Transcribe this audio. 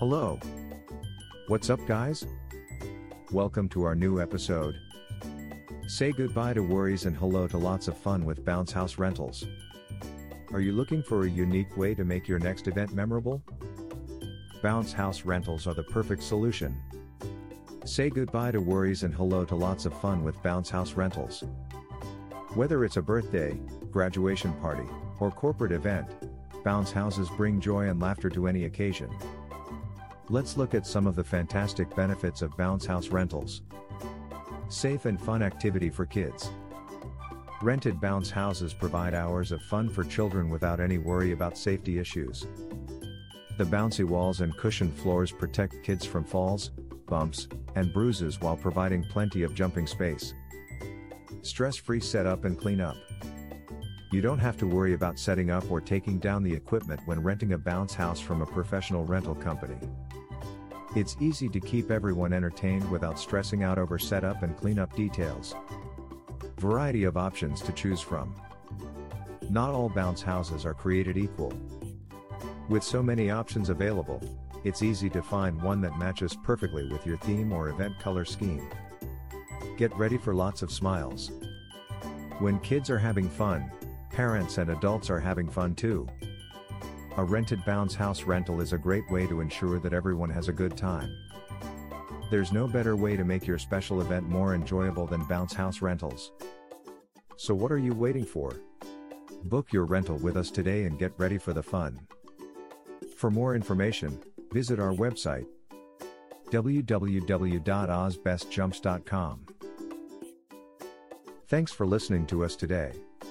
Hello. What's up, guys? Welcome to our new episode. Say goodbye to worries and hello to lots of fun with Bounce House Rentals. Are you looking for a unique way to make your next event memorable? Bounce House Rentals are the perfect solution. Say goodbye to worries and hello to lots of fun with Bounce House Rentals. Whether it's a birthday, graduation party, or corporate event, Bounce houses bring joy and laughter to any occasion. Let's look at some of the fantastic benefits of Bounce House Rentals. Safe and fun activity for kids. Rented bounce houses provide hours of fun for children without any worry about safety issues. The bouncy walls and cushioned floors protect kids from falls, bumps, and bruises while providing plenty of jumping space. Stress free setup and cleanup. You don't have to worry about setting up or taking down the equipment when renting a bounce house from a professional rental company. It's easy to keep everyone entertained without stressing out over setup and cleanup details. Variety of options to choose from. Not all bounce houses are created equal. With so many options available, it's easy to find one that matches perfectly with your theme or event color scheme. Get ready for lots of smiles. When kids are having fun, parents and adults are having fun too. A rented bounce house rental is a great way to ensure that everyone has a good time. There's no better way to make your special event more enjoyable than bounce house rentals. So what are you waiting for? Book your rental with us today and get ready for the fun. For more information, visit our website www.azbestjumps.com. Thanks for listening to us today.